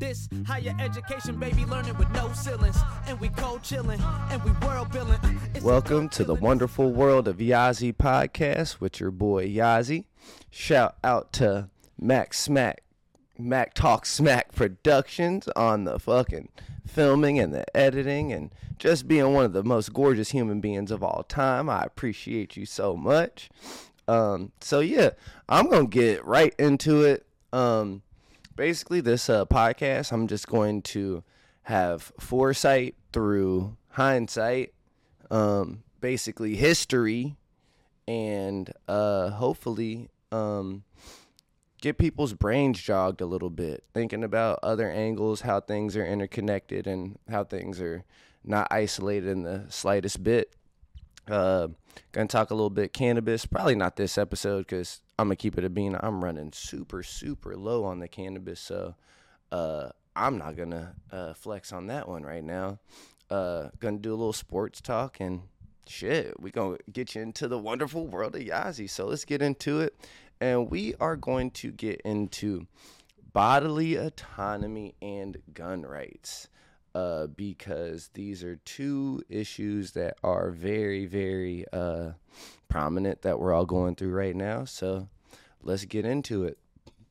This higher education, baby, learning with no ceilings. And we cold chilling, and we world building. It's Welcome to the wonderful world of Yazi podcast with your boy Yazi. Shout out to Mac Smack, Mac Talk Smack Productions on the fucking filming and the editing and just being one of the most gorgeous human beings of all time. I appreciate you so much. Um, so yeah, I'm gonna get right into it. Um, basically, this uh, podcast, I'm just going to have foresight through hindsight um, basically history and uh, hopefully um, get people's brains jogged a little bit, thinking about other angles, how things are interconnected, and how things are not isolated in the slightest bit. Uh, gonna talk a little bit cannabis. Probably not this episode because I'm gonna keep it a bean. I'm running super super low on the cannabis, so uh, I'm not gonna uh, flex on that one right now. Uh, gonna do a little sports talk and shit. We gonna get you into the wonderful world of Yazi. So let's get into it, and we are going to get into bodily autonomy and gun rights. Uh, because these are two issues that are very, very uh, prominent that we're all going through right now. So let's get into it.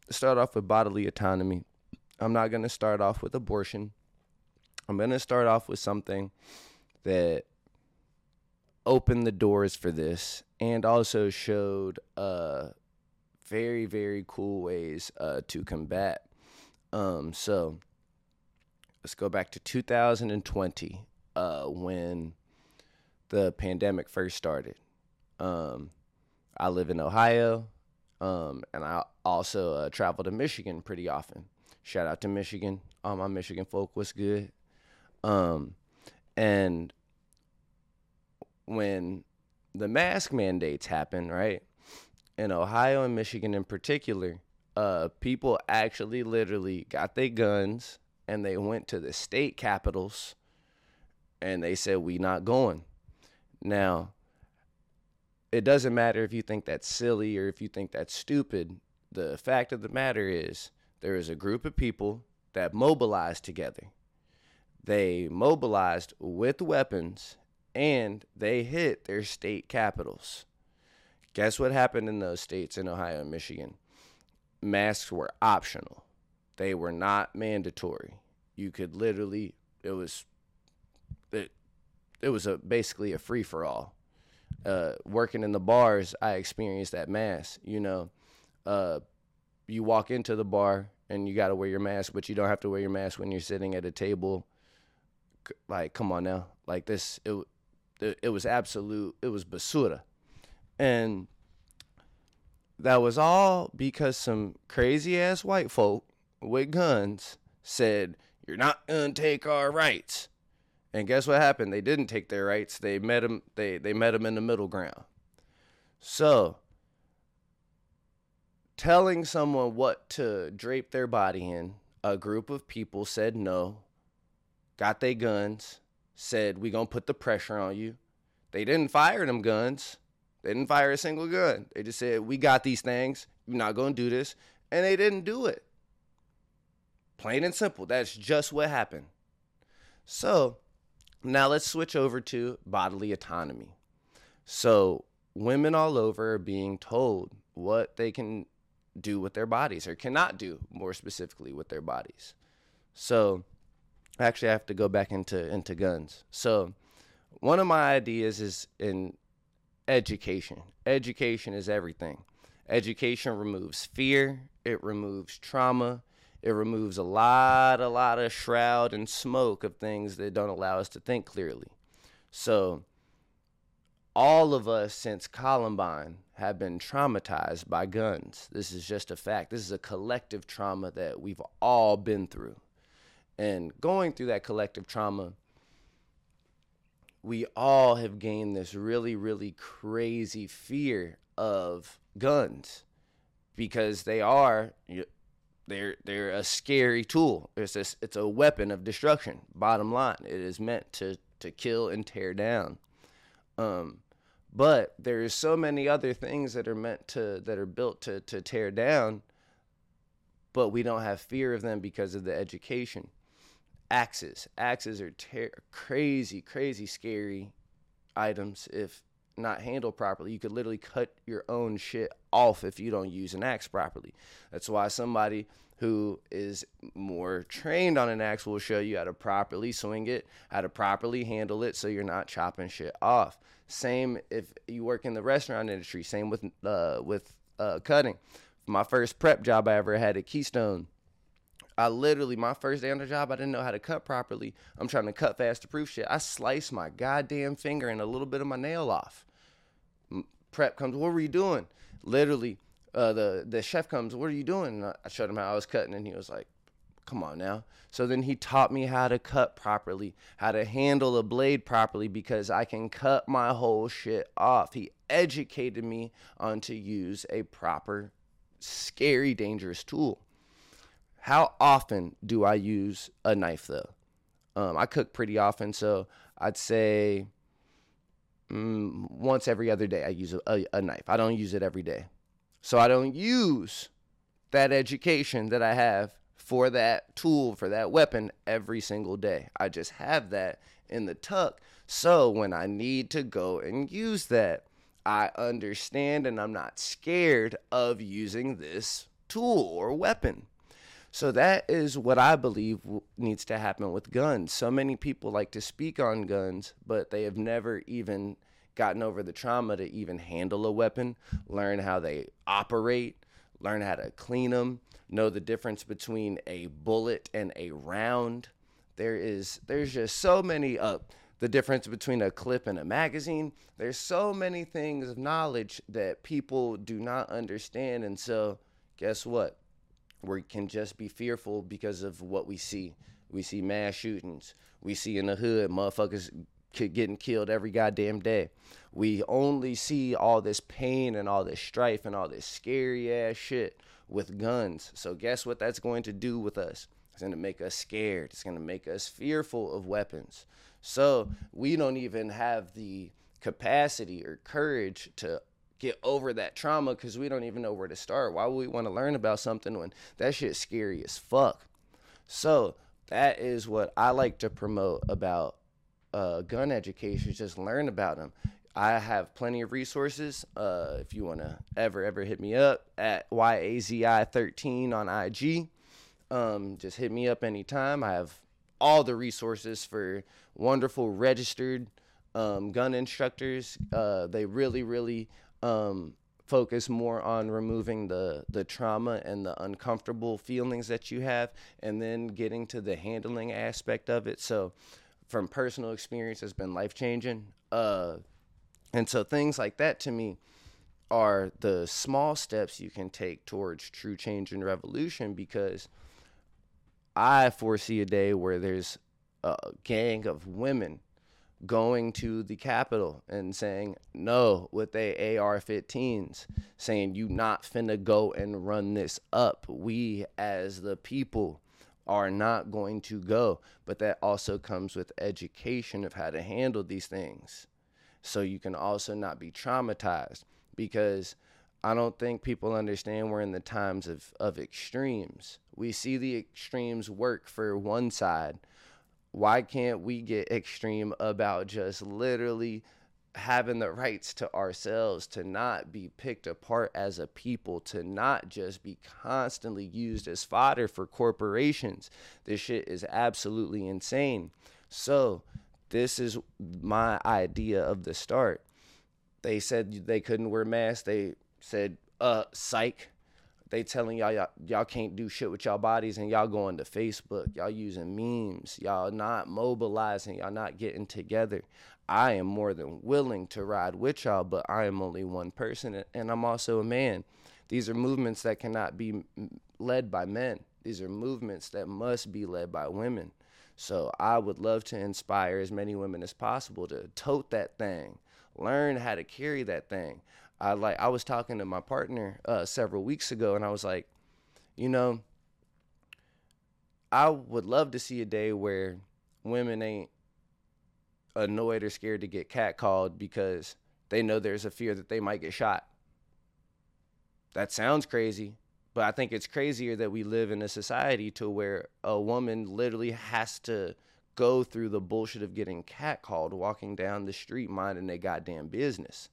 Start off with bodily autonomy. I'm not going to start off with abortion. I'm going to start off with something that opened the doors for this and also showed uh, very, very cool ways uh, to combat. Um, so let's go back to 2020 uh, when the pandemic first started. Um, I live in Ohio, um, and I also uh, travel to Michigan pretty often. Shout out to Michigan. All my Michigan folk was good. Um, and when the mask mandates happened, right, in Ohio and Michigan in particular, uh, people actually literally got their guns and they went to the state capitals and they said, We not going. Now, it doesn't matter if you think that's silly or if you think that's stupid. The fact of the matter is, there is a group of people that mobilized together. They mobilized with weapons and they hit their state capitals. Guess what happened in those states in Ohio and Michigan? Masks were optional. They were not mandatory. You could literally it was it, it was a basically a free for all. Uh, working in the bars, I experienced that mask. You know, uh, you walk into the bar and you got to wear your mask, but you don't have to wear your mask when you're sitting at a table. Like, come on now, like this, it, it was absolute, it was basura, and that was all because some crazy ass white folk with guns said, "You're not gonna take our rights." And guess what happened? They didn't take their rights. They met them. They they met them in the middle ground. So, telling someone what to drape their body in, a group of people said no. Got their guns. Said we gonna put the pressure on you. They didn't fire them guns. They didn't fire a single gun. They just said we got these things. You're not gonna do this, and they didn't do it. Plain and simple. That's just what happened. So now let's switch over to bodily autonomy. So women all over are being told what they can do with their bodies or cannot do more specifically with their bodies. So actually I have to go back into into guns. So one of my ideas is in education. Education is everything. Education removes fear, it removes trauma, it removes a lot, a lot of shroud and smoke of things that don't allow us to think clearly. So, all of us since Columbine have been traumatized by guns. This is just a fact. This is a collective trauma that we've all been through. And going through that collective trauma, we all have gained this really, really crazy fear of guns because they are they're they're a scary tool. It's a, it's a weapon of destruction. Bottom line, it is meant to to kill and tear down. Um, but there's so many other things that are meant to that are built to to tear down. but we don't have fear of them because of the education. Axes, axes are ter- crazy, crazy scary items if not handled properly. You could literally cut your own shit off if you don't use an axe properly. That's why somebody who is more trained on an axe will show you how to properly swing it, how to properly handle it so you're not chopping shit off. Same if you work in the restaurant industry, same with uh, with uh, cutting. My first prep job I ever had at Keystone, I literally my first day on the job, I didn't know how to cut properly. I'm trying to cut fast to proof shit. I sliced my goddamn finger and a little bit of my nail off. Prep comes, what were you doing? Literally, uh, the the chef comes, what are you doing? And I showed him how I was cutting, and he was like, come on now. So then he taught me how to cut properly, how to handle a blade properly because I can cut my whole shit off. He educated me on to use a proper, scary, dangerous tool. How often do I use a knife though? Um, I cook pretty often, so I'd say mm, once every other day I use a, a, a knife. I don't use it every day. So I don't use that education that I have for that tool, for that weapon every single day. I just have that in the tuck. So when I need to go and use that, I understand and I'm not scared of using this tool or weapon. So that is what I believe needs to happen with guns. So many people like to speak on guns, but they have never even gotten over the trauma to even handle a weapon, learn how they operate, learn how to clean them, know the difference between a bullet and a round. There is there's just so many uh the difference between a clip and a magazine. There's so many things of knowledge that people do not understand and so guess what? We can just be fearful because of what we see. We see mass shootings. We see in the hood motherfuckers getting killed every goddamn day. We only see all this pain and all this strife and all this scary ass shit with guns. So guess what that's going to do with us? It's going to make us scared. It's going to make us fearful of weapons. So we don't even have the capacity or courage to get over that trauma because we don't even know where to start. Why would we want to learn about something when that shit's scary as fuck? So that is what I like to promote about uh, gun education. Just learn about them. I have plenty of resources. Uh, if you want to ever ever hit me up at yazi13 on IG, um, just hit me up anytime. I have all the resources for wonderful registered um, gun instructors. Uh, they really really um, focus more on removing the the trauma and the uncomfortable feelings that you have and then getting to the handling aspect of it. So from personal experience has been life changing uh, and so things like that to me are the small steps you can take towards true change and revolution because i foresee a day where there's a gang of women going to the Capitol and saying no with they AR-15s, saying you not finna go and run this up. We as the people are not going to go, but that also comes with education of how to handle these things. So you can also not be traumatized because I don't think people understand we're in the times of, of extremes. We see the extremes work for one side, why can't we get extreme about just literally having the rights to ourselves to not be picked apart as a people to not just be constantly used as fodder for corporations? This shit is absolutely insane. So this is my idea of the start. They said they couldn't wear masks. They said uh psych they telling y'all, y'all y'all can't do shit with y'all bodies and y'all going to Facebook, y'all using memes, y'all not mobilizing, y'all not getting together. I am more than willing to ride with y'all, but I am only one person and I'm also a man. These are movements that cannot be led by men. These are movements that must be led by women. So I would love to inspire as many women as possible to tote that thing, learn how to carry that thing. I like I was talking to my partner uh, several weeks ago, and I was like, you know, I would love to see a day where women ain't annoyed or scared to get catcalled because they know there's a fear that they might get shot. That sounds crazy, But I think it's crazier that we live in a society to where a woman literally has to go through the bullshit of getting catcalled walking down the street minding their goddamn business.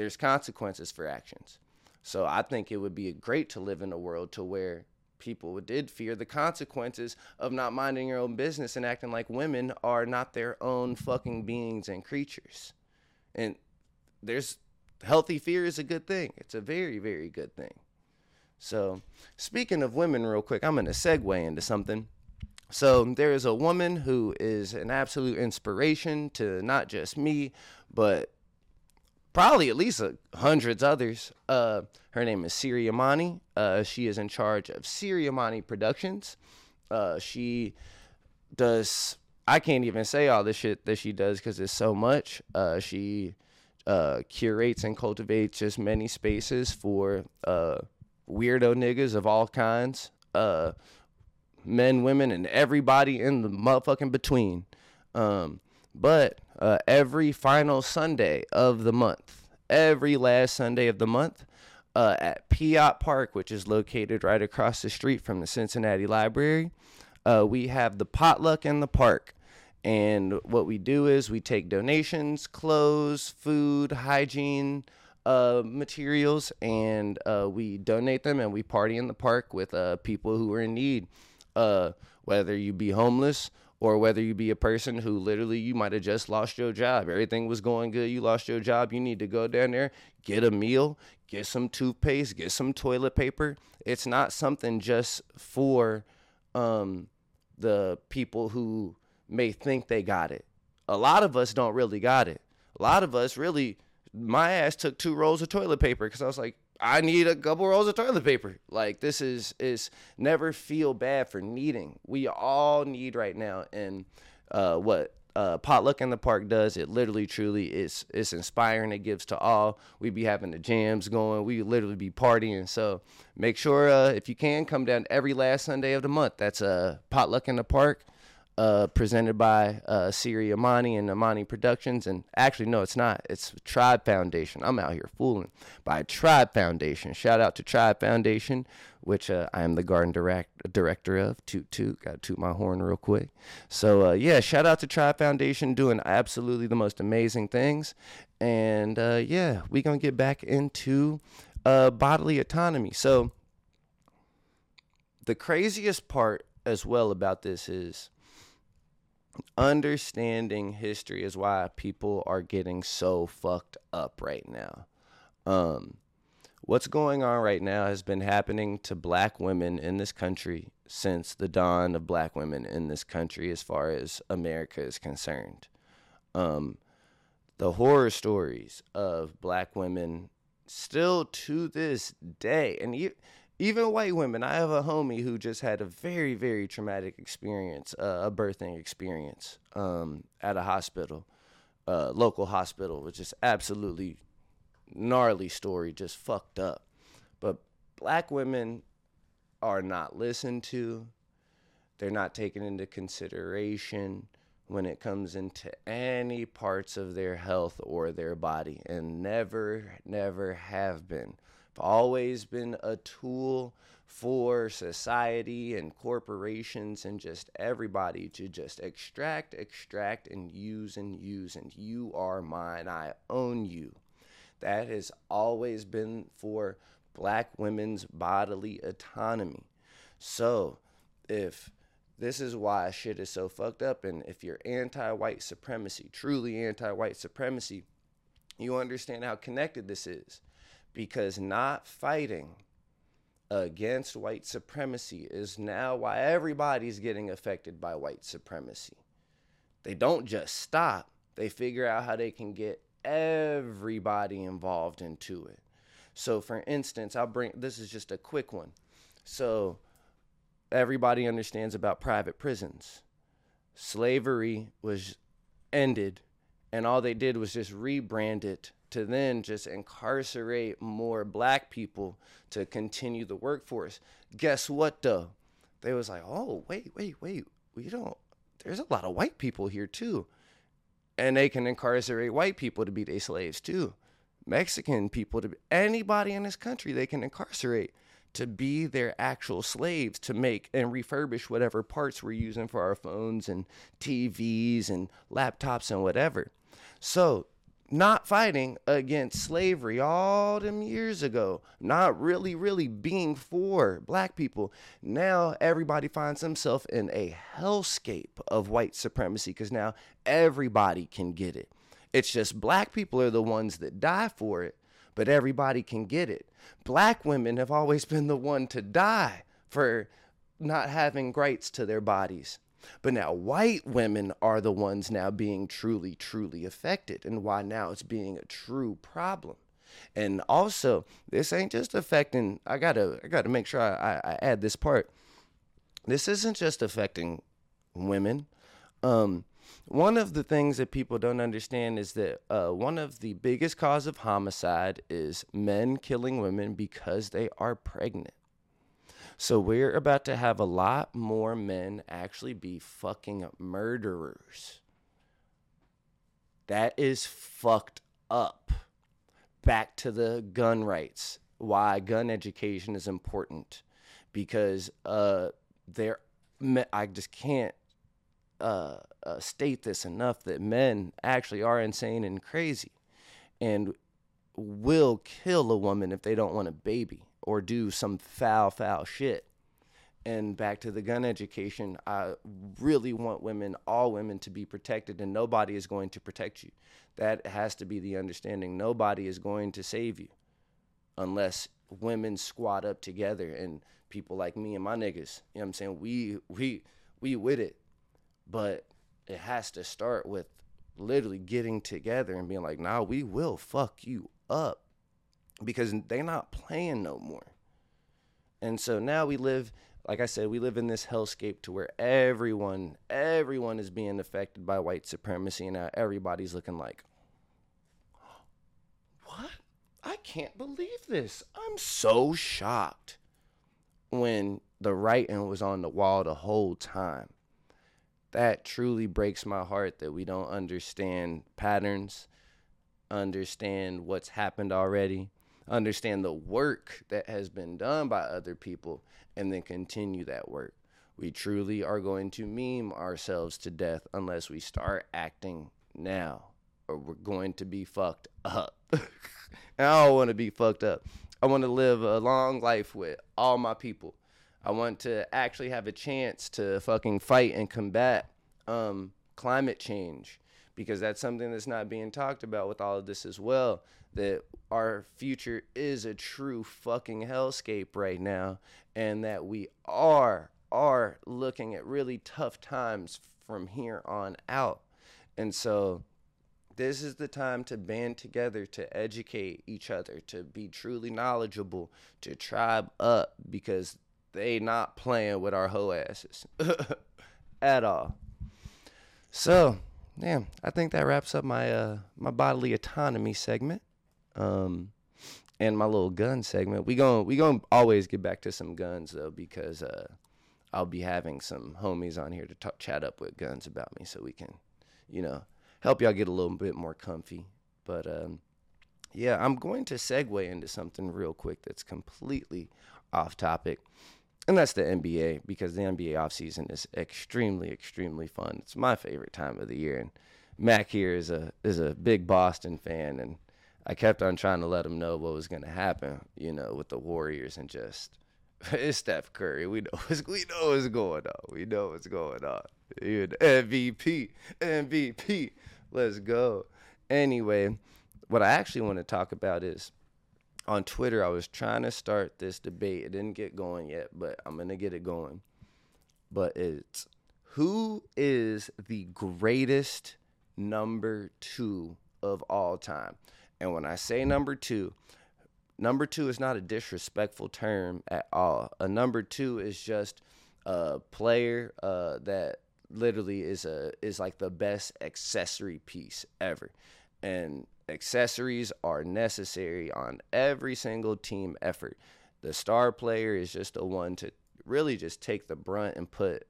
There's consequences for actions. So I think it would be great to live in a world to where people did fear the consequences of not minding your own business and acting like women are not their own fucking beings and creatures. And there's healthy fear is a good thing. It's a very, very good thing. So, speaking of women, real quick, I'm going to segue into something. So, there is a woman who is an absolute inspiration to not just me, but probably at least uh, hundreds others. Uh, her name is Siri Amani. Uh, she is in charge of Siri Amani Productions. Uh, she does. I can't even say all the shit that she does because it's so much. Uh, she uh, curates and cultivates just many spaces for weirdo niggas of all kinds, men, women, and everybody in the motherfucking between. Um, but uh, every final Sunday of the month, every last Sunday of the month, uh, at Piatt Park, which is located right across the street from the Cincinnati Library, uh, we have the potluck in the park. And what we do is we take donations, clothes, food, hygiene uh, materials, and uh, we donate them and we party in the park with uh, people who are in need. Uh, whether you be homeless or whether you be a person who literally you might have just lost your job. Everything was going good, you lost your job. You need to go down there, get a meal, get some toothpaste, get some toilet paper. It's not something just for um, the people who may think they got it. A lot of us don't really got it. A lot of us really, my ass took two rolls of toilet paper because I was like, I need a couple rolls of toilet paper. Like this is is never feel bad for needing. We all need right now, and uh, what uh, potluck in the park does it literally truly is it's inspiring. It gives to all. We be having the jams going. We literally be partying. So make sure uh, if you can come down every last Sunday of the month. That's a uh, potluck in the park uh, presented by uh, Siri Amani and Amani Productions. And actually, no, it's not. It's Tribe Foundation. I'm out here fooling. By Tribe Foundation. Shout out to Tribe Foundation, which uh, I am the garden direct, director of. Toot toot. Got to toot my horn real quick. So, uh, yeah, shout out to Tribe Foundation doing absolutely the most amazing things. And uh, yeah, we're going to get back into uh, bodily autonomy. So, the craziest part as well about this is understanding history is why people are getting so fucked up right now. Um, what's going on right now has been happening to black women in this country since the dawn of black women in this country, as far as America is concerned. Um, the horror stories of black women still to this day, and you even white women. I have a homie who just had a very, very traumatic experience, uh, a birthing experience um, at a hospital, uh, local hospital, which is absolutely gnarly story, just fucked up. But black women are not listened to. They're not taken into consideration when it comes into any parts of their health or their body, and never, never have been always been a tool for society and corporations and just everybody to just extract, extract, and use and use. And you are mine. I own you. That has always been for black women's bodily autonomy. So, if this is why shit is so fucked up, and if you're anti white supremacy, truly anti white supremacy, you understand how connected this is because not fighting against white supremacy is now why everybody's getting affected by white supremacy. They don't just stop, they figure out how they can get everybody involved into it. So, for instance, I'll bring this is just a quick one. So, everybody understands about private prisons. Slavery was ended, and all they did was just rebrand it to then just incarcerate more black people to continue the workforce. Guess what though? They was like, oh wait, wait, wait, we don't. There's a lot of white people here too, and they can incarcerate white people to be their slaves too. Mexican people to anybody in this country they can incarcerate to be their actual slaves to make and refurbish whatever parts we're using for our phones and TVs and laptops and whatever. So, not fighting against slavery all them years ago, not really, really being for black people. Now everybody finds themselves in a hellscape of white supremacy because now everybody can get it. It's just black people are the ones that die for it but everybody can get it. Black women have always been the one to die for not having rights to their bodies. But now white women are the ones now being truly, truly affected, and why now it's being a true problem. And also, this ain't just affecting. I gotta, I gotta make sure I, I, I add this part. This isn't just affecting women. Um, one of the things that people don't understand is that uh, one of the biggest cause of homicide is men killing women because they are pregnant. So we're about to have a lot more men actually be fucking murderers. That is fucked up. Back to the gun rights. Why gun education is important because uh there I just can't uh, uh, state this enough that men actually are insane and crazy and will kill a woman if they don't want a baby or do some foul, foul shit. And back to the gun education, I really want women, all women, to be protected, and nobody is going to protect you. That has to be the understanding. Nobody is going to save you unless women squat up together and people like me and my niggas. You know what I'm saying? We we we with it but it has to start with literally getting together and being like, nah, we will fuck you up because they're not playing no more. And so now we live, like I said, we live in this hellscape to where everyone, everyone is being affected by white supremacy, and now everybody's looking like, what? I can't believe this. I'm so shocked when the writing was on the wall the whole time that truly breaks my heart that we don't understand patterns, understand what's happened already, understand the work that has been done by other people, and then continue that work. We truly are going to meme ourselves to death unless we start acting now, or we're going to be fucked up. I don't want to be fucked up. I want to live a long life with all my people. I want to actually have a chance to fucking fight and combat um, climate change because that's something that's not being talked about with all of this as well. That our future is a true fucking hellscape right now, and that we are are looking at really tough times from here on out. And so this is the time to band together to educate each other, to be truly knowledgeable, to tribe up because they not playing with our hoe asses at all. So, yeah, I think that wraps up my uh my bodily autonomy segment. Um and my little gun segment. We going we going to always get back to some guns though because uh I'll be having some homies on here to talk, chat up with guns about me so we can, you know, help y'all get a little bit more comfy. But um yeah, I'm going to segue into something real quick that's completely off topic and that's the NBA because the NBA offseason is extremely, extremely fun. It's my favorite time of the year. And Mac here is a is a big Boston fan, and I kept on trying to let him know what was going to happen, you know, with the Warriors and just it's Steph Curry. We know what's, we know what's going on. We know what's going on. MVP, MVP. Let's go. Anyway, what I actually want to talk about is on Twitter, I was trying to start this debate. It didn't get going yet, but I'm going to get it going. But it's who is the greatest number two of all time? And when I say number two, number two is not a disrespectful term at all. A number two is just a player uh, that literally is a is like the best accessory piece ever. And accessories are necessary on every single team effort. The star player is just the one to really just take the brunt and put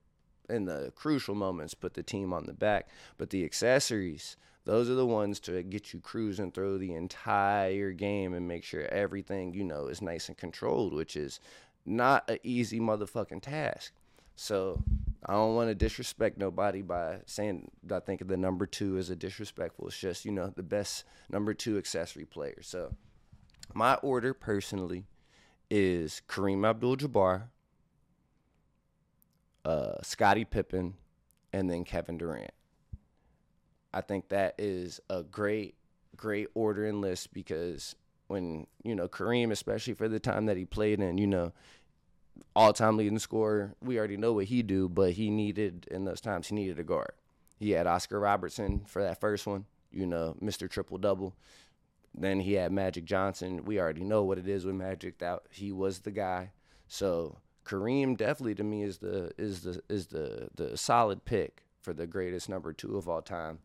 in the crucial moments put the team on the back but the accessories Those are the ones to get you cruising through the entire game and make sure everything, you know, is nice and controlled, which is not an easy motherfucking task. So I don't want to disrespect nobody by saying I think the number two is a disrespectful. It's just, you know, the best number two accessory player. So my order personally is Kareem Abdul Jabbar, uh, Scottie Pippen, and then Kevin Durant. I think that is a great, great order and list because when, you know, Kareem, especially for the time that he played in, you know, all time leading scorer, we already know what he do, but he needed in those times he needed a guard. He had Oscar Robertson for that first one, you know, Mr. Triple Double. Then he had Magic Johnson. We already know what it is with Magic that he was the guy. So Kareem definitely to me is the is the is the the solid pick for the greatest number two of all time.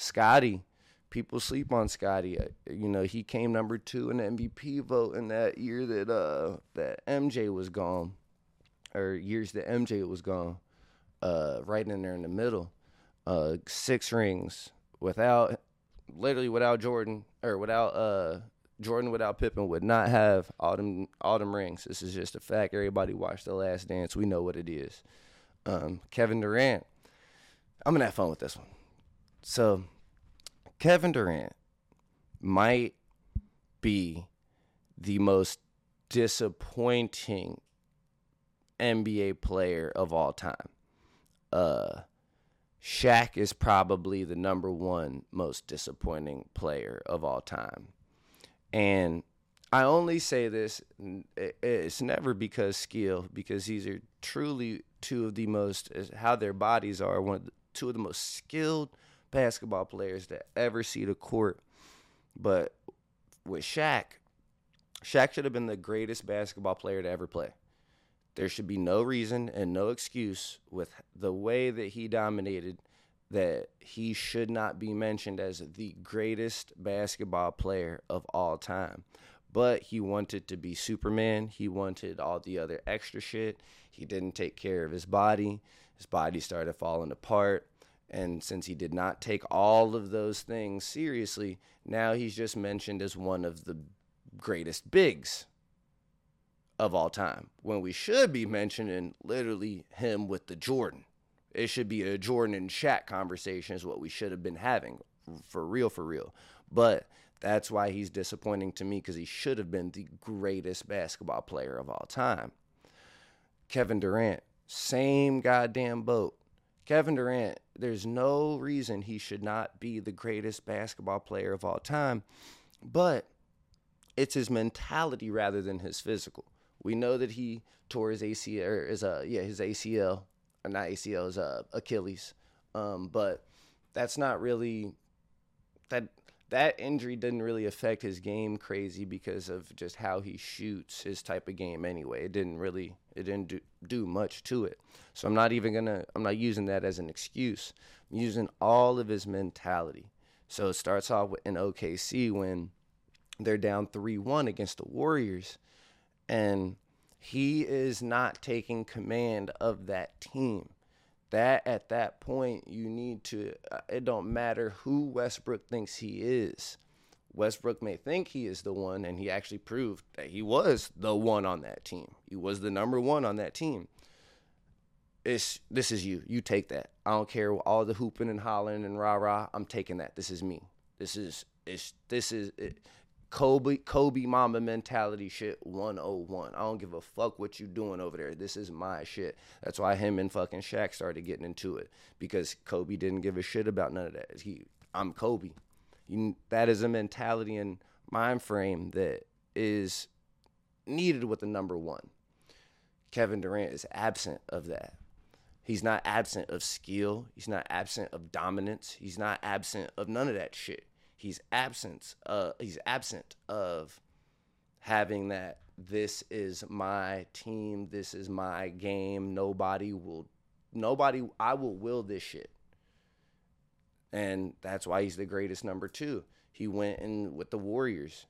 Scottie, people sleep on Scottie. Uh, you know, he came number two in the MVP vote in that year that uh that MJ was gone, or years that MJ was gone. Uh, right in there in the middle. Uh, six rings without, literally without Jordan or without uh Jordan without Pippen would not have all them rings. This is just a fact. Everybody watched The Last Dance. We know what it is. Um, Kevin Durant. I'm gonna have fun with this one. So, Kevin Durant might be the most disappointing NBA player of all time. Uh, Shaq is probably the number one most disappointing player of all time. And I only say this, it's never because skill, because these are truly two of the most, how their bodies are, one two of the most skilled basketball players to ever see the court. But with Shaq, Shaq should have been the greatest basketball player to ever play. There should be no reason and no excuse with the way that he dominated that he should not be mentioned as the greatest basketball player of all time. But he wanted to be Superman. He wanted all the other extra shit. He didn't take care of his body. His body started falling apart. And since he did not take all of those things seriously, now he's just mentioned as one of the greatest bigs of all time. When we should be mentioning literally him with the Jordan. It should be a Jordan and Shaq conversation, is what we should have been having for real, for real. But that's why he's disappointing to me because he should have been the greatest basketball player of all time. Kevin Durant, same goddamn boat. Kevin Durant, there's no reason he should not be the greatest basketball player of all time, but it's his mentality rather than his physical. We know that he tore his ACL, or is a yeah his ACL not ACL is uh, Achilles. Um, but that's not really that that injury didn't really affect his game crazy because of just how he shoots his type of game anyway. It didn't really it didn't do, do much to it. So I'm not even gonna I'm not using that as an excuse. I'm using all of his mentality. So it starts off in OKC when they're down three one against the Warriors, and he is not taking command of that team. That at that point, you need to, uh, it don't matter who Westbrook thinks he is. Westbrook may think he is the one, and he actually proved that he was the one on that team. He was the number one on that team. It's this is you. You take that. I don't care all the hooping and hollering and rah rah. I'm taking that. This is me. This is it's this is it. Kobe Kobe Mamba mentality shit 101. I don't give a fuck what you doing over there. This is my shit. That's why him and fucking Shaq started getting into it because Kobe didn't give a shit about none of that. He I'm Kobe. You, that is a mentality and mind frame that is needed with the number 1. Kevin Durant is absent of that. He's not absent of skill. He's not absent of dominance. He's not absent of none of that shit he's absent uh he's absent of having that this is my team this is my game nobody will nobody i will will this shit. And that's why he's the greatest number two. He went in with the warriors.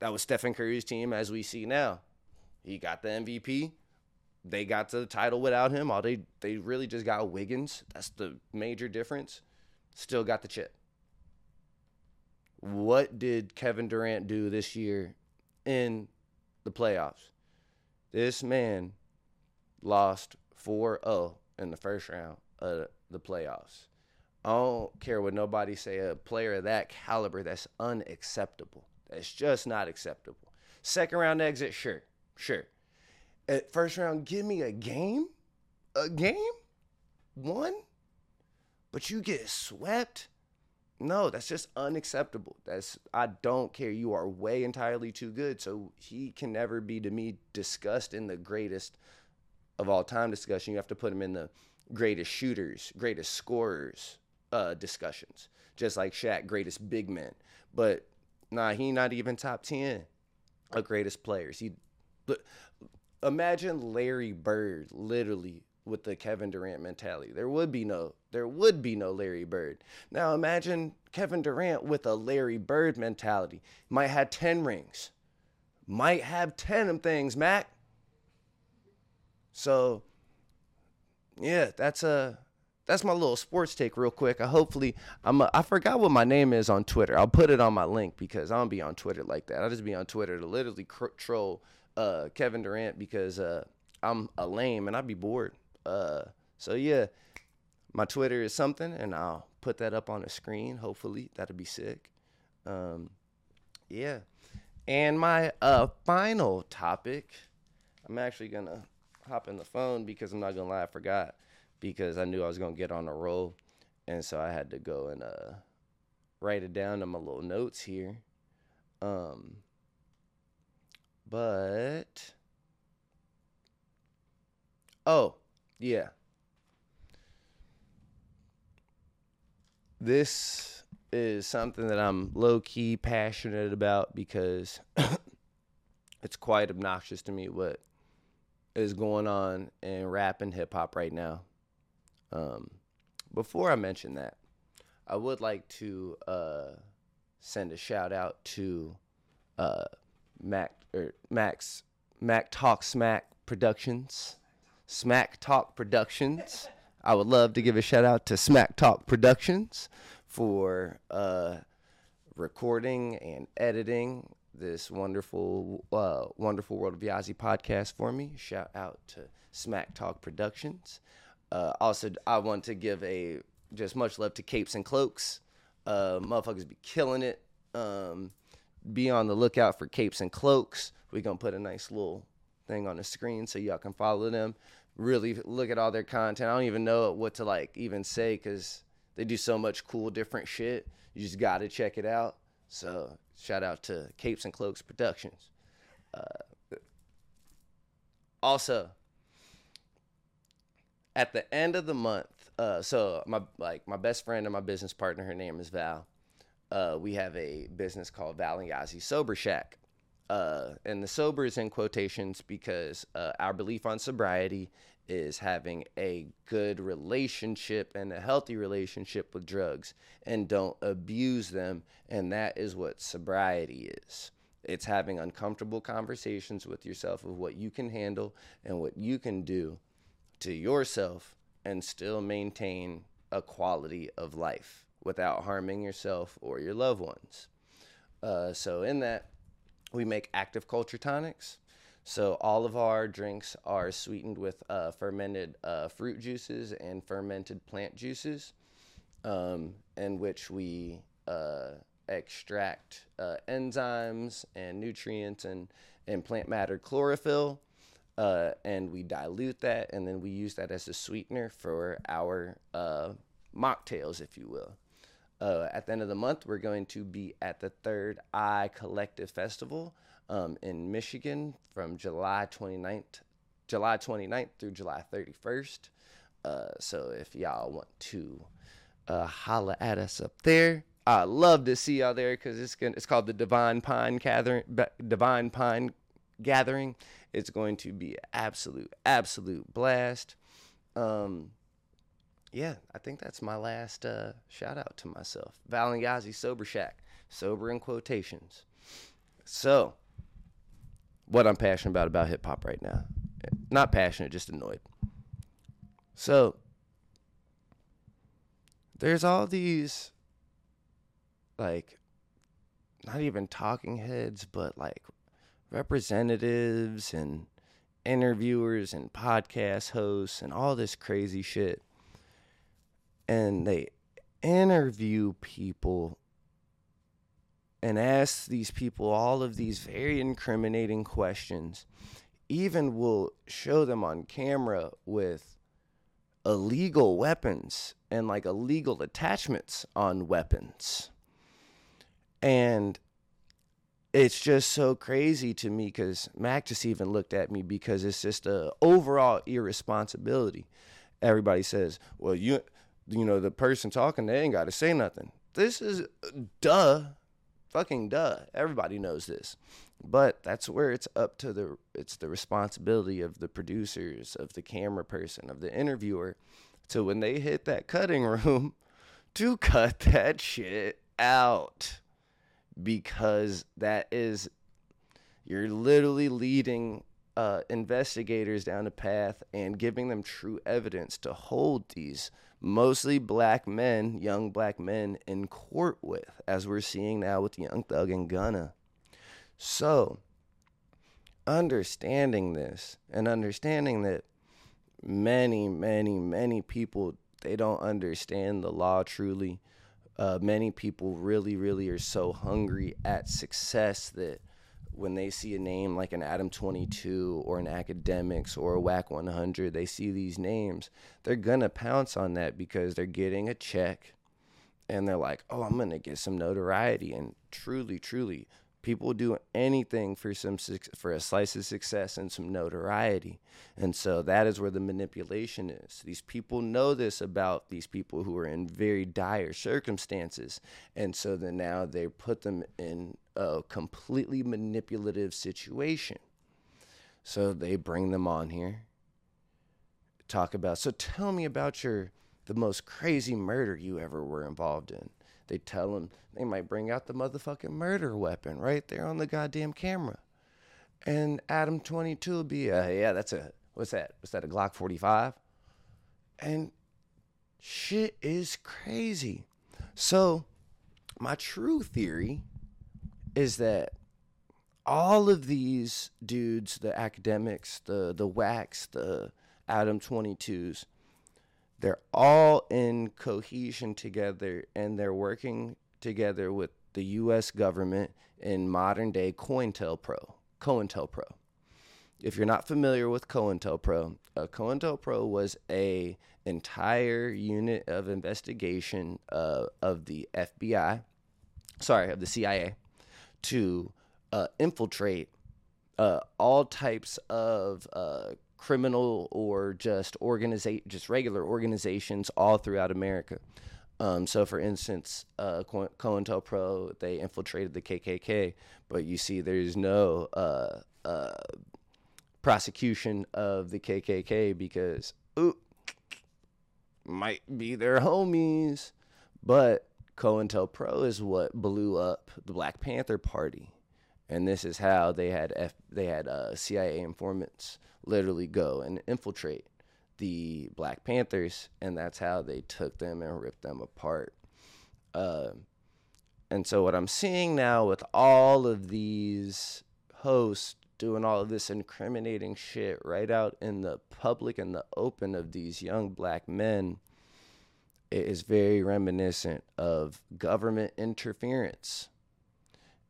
That was stephen curry's team as we see now. He got the mvp they got to the title without him. All they they really just got wiggins. That's the major difference. Still got the chip what did Kevin Durant do this year in the playoffs? This man lost 4-0 in the first round of the playoffs. I don't care what nobody say. A player of that caliber, that's unacceptable. That's just not acceptable. Second round exit, sure, sure. At first round, give me a game, a game, one, but you get swept. No, that's just unacceptable. That's I don't care. You are way entirely too good. So he can never be to me discussed in the greatest of all time discussion. You have to put him in the greatest shooters, greatest scorers uh, discussions, just like Shaq, greatest big men. But nah, he not even top ten of greatest players. He but imagine Larry Bird literally with the Kevin Durant mentality. There would be no there would be no Larry Bird. Now imagine Kevin Durant with a Larry Bird mentality. Might have 10 rings. Might have 10 of things, Mac. So yeah, that's a that's my little sports take real quick. I hopefully I'm a, I forgot what my name is on Twitter. I'll put it on my link because I don't be on Twitter like that. I just be on Twitter to literally cr- troll uh, Kevin Durant because uh, I'm a lame and I'd be bored. Uh, so yeah, my Twitter is something, and I'll put that up on the screen. Hopefully, that'll be sick. Um, yeah, and my uh, final topic. I'm actually gonna hop in the phone because I'm not gonna lie, I forgot because I knew I was gonna get on a roll, and so I had to go and uh, write it down in my little notes here. Um, but oh yeah, this is something that I'm low key passionate about because it's quite obnoxious to me what is going on in rap and hip hop right now. Um, before I mention that, I would like to uh, send a shout out to uh, Mac or Max Mac Talk Smack Productions, Smack Talk Productions. I would love to give a shout out to Smack Talk Productions for uh, recording and editing this wonderful, uh, wonderful World of Yazi podcast for me. Shout out to Smack Talk Productions. Uh, also, I want to give a just much love to Capes and Cloaks. Uh, motherfuckers be killing it. Um, be on the lookout for Capes and Cloaks. We're gonna put a nice little thing on the screen so y'all can follow them. Really look at all their content. I don't even know what to like even say because they do so much cool different shit. You just gotta check it out. So shout out to Capes and Cloaks Productions. Uh, also, at the end of the month, uh, so my like my best friend and my business partner, her name is Val. Uh, we have a business called Val and Yazi Sober Shack. Uh, and the sober is in quotations because uh, our belief on sobriety is having a good relationship and a healthy relationship with drugs and don't abuse them. And that is what sobriety is. It's having uncomfortable conversations with yourself of what you can handle and what you can do to yourself and still maintain a quality of life without harming yourself or your loved ones. Uh, so, in that, we make active culture tonics so all of our drinks are sweetened with uh, fermented uh, fruit juices and fermented plant juices, um, in which we uh, extract uh, enzymes and nutrients and, and plant matter chlorophyll. Uh, and we dilute that, and then we use that as a sweetener for our uh, mocktails, if you will. At the end of the month, we're going to be at the Third Eye Collective Festival um, in Michigan from July 29th, July 29th through July 31st. Uh, so if y'all want to uh, holla at us up there, I love to see y'all there because it's gonna, it's called the Divine Pine Gathering. Divine Pine Gathering. It's going to be an absolute absolute blast. Um, yeah, I think that's my last uh, shout out to myself. Val and Yazi Sober Shack, sober in quotations. So what I'm passionate about about hip hop right now. Not passionate, just annoyed. So there's all these like not even talking heads, but like representatives and interviewers and podcast hosts and all this crazy shit. And they interview people and ask these people all of these very incriminating questions. Even will show them on camera with illegal weapons and like illegal attachments on weapons. And it's just so crazy to me because Mac just even looked at me because it's just a overall irresponsibility. Everybody says, "Well, you, you know, the person talking, they ain't got to say nothing." This is duh, fucking duh. Everybody knows this, but that's where it's up to the it's the responsibility of the producers, of the camera person, of the interviewer, to when they hit that cutting room, to cut that shit out because that is you're literally leading uh, investigators down a path and giving them true evidence to hold these mostly black men, young black men, in court with, as we're seeing now with Young Thug and Gunna. So, understanding this and understanding that many, many, many people they don't understand the law truly uh, many people really, really are so hungry at success that when they see a name like an Adam 22 or an Akademiks or a Wack 100, they see these names, they're gonna pounce on that because they're getting a check and they're like, oh, I'm gonna get some notoriety. And truly, truly, people do anything for some for a slice of success and some notoriety. And so that is where the manipulation is. These people know this about these people who are in very dire circumstances. And so then now they put them in a completely manipulative situation. So they bring them on here. Talk about so tell me about your the most crazy murder you ever were involved in they tell them they might bring out the motherfucking murder weapon right there on the goddamn camera. And Adam 22 will be, a, yeah, that's a, what's that? What's that, a Glock 45? And shit is crazy. So, my true theory is that all of these dudes, the Akademiks, the the Wacks, the Adam 22s, they're all in cohesion together and they're working together with the US government in modern day COINTELPRO. COINTELPRO. If you're not familiar with COINTELPRO, uh, COINTELPRO was a entire unit of investigation uh, of the FBI, sorry, of the CIA, to uh, infiltrate uh, all types of uh, criminal or just organiza- just regular organizations all throughout America. Um, so, for instance, uh, COINTELPRO, they infiltrated the KKK, but you see there's no uh, uh, prosecution of the KKK because, ooh, might be their homies. But COINTELPRO is what blew up the Black Panther Party. And this is how they had F- they had uh, CIA informants literally go and infiltrate the Black Panthers, and that's how they took them and ripped them apart. Uh, and so, what I'm seeing now with all of these hosts doing all of this incriminating shit right out in the public and the open of these young black men, it is very reminiscent of government interference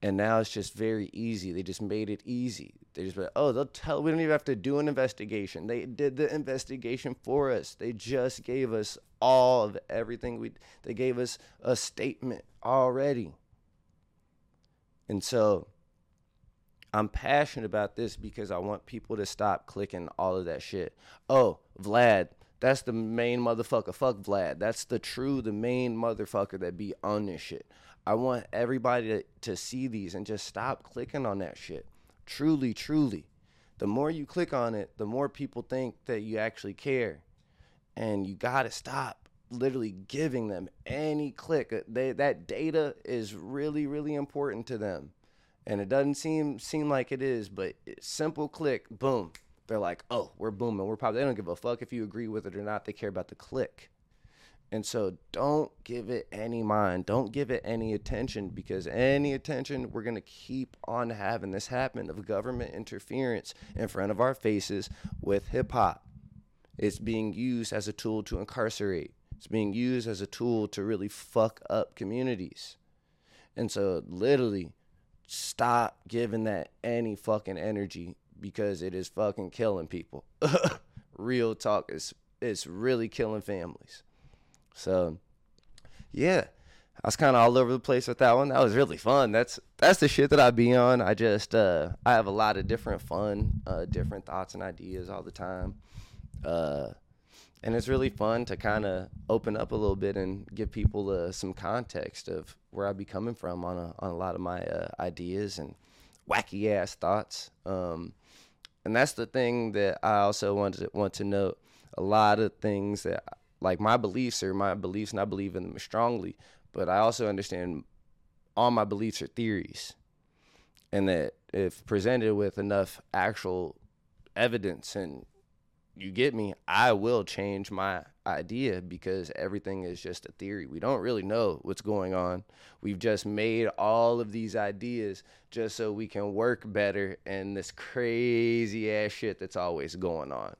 and now it's just very easy. They just made it easy. They just, went, oh, they'll tell. We don't even have to do an investigation. They did the investigation for us. They just gave us all of everything. We they gave us a statement already. And so, I'm passionate about this because I want people to stop clicking all of that shit. Oh, Vlad, that's the main motherfucker. Fuck Vlad. That's the true, the main motherfucker that be on this shit. I want everybody to, to see these and just stop clicking on that shit. Truly, truly. The more you click on it, the more people think that you actually care. And you got to stop literally giving them any click. Uh, they, that data is really, really important to them. And it doesn't seem seem like it is, but simple click, boom. They're like, oh, we're booming. We're probably, they don't give a fuck if you agree with it or not. They care about the click. And so don't give it any mind. Don't give it any attention because any attention, we're going to keep on having this happen of government interference in front of our faces with hip hop. It's being used as a tool to incarcerate, it's being used as a tool to really fuck up communities. And so, literally, stop giving that any fucking energy because it is fucking killing people. Real talk is it's really killing families. So, yeah, I was kind of all over the place with that one. That was really fun. That's that's the shit that I be on. I just uh, I have a lot of different fun, uh, different thoughts and ideas all the time, uh, and it's really fun to kind of open up a little bit and give people uh, some context of where I be coming from on a on a lot of my uh, ideas and wacky ass thoughts. Um, and that's the thing that I also want to want to note. A lot of things that like my beliefs are my beliefs and I believe in them strongly, but I also understand all my beliefs are theories. And that if presented with enough actual evidence and you get me, I will change my idea because everything is just a theory. We don't really know what's going on. We've just made all of these ideas just so we can work better in this crazy ass shit that's always going on.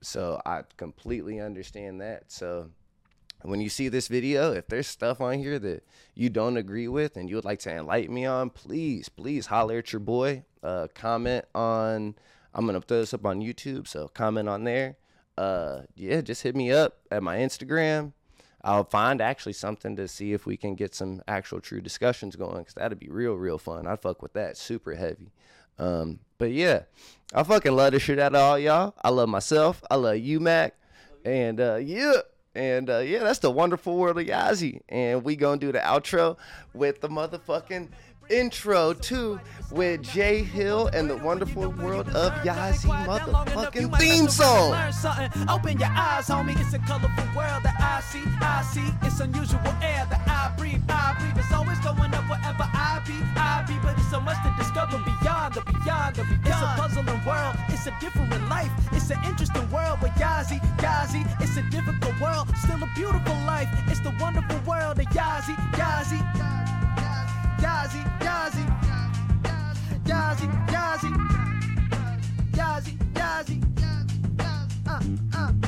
So I completely understand that. So when you see this video, if there's stuff on here that you don't agree with and you would like to enlighten me on, please, please holler at your boy. Uh, comment on, I'm going to throw this up on YouTube, so comment on there. Uh, yeah, just hit me up at my Instagram. I'll find actually something to see if we can get some actual true discussions going because that'd be real, real fun. I'd fuck with that super heavy. Um, but yeah, I fucking love the shit out of all y'all. I love myself. I love you, Mac. And uh, yeah. And uh, yeah, that's the wonderful world of Yazi. And we gonna do the outro with the motherfucking intro too with Jay Hill and the wonderful world of Yazi motherfucking theme song. Open your eyes, homie. It's a colorful world that I see. I see. It's unusual air that I breathe. I breathe. It's always going up wherever I be. I be. But it's so much to discover beyond the beyond the beyond. It's a puzzling world. It's a different life. It's an interesting world. But Yazi, Yazi. It's a difficult world. Still a beautiful life. It's the wonderful world of Yazi, Yazi. Yazi, Yazi, Yazi, Yazi, Yazi, Yazi, Yazi, uh, uh.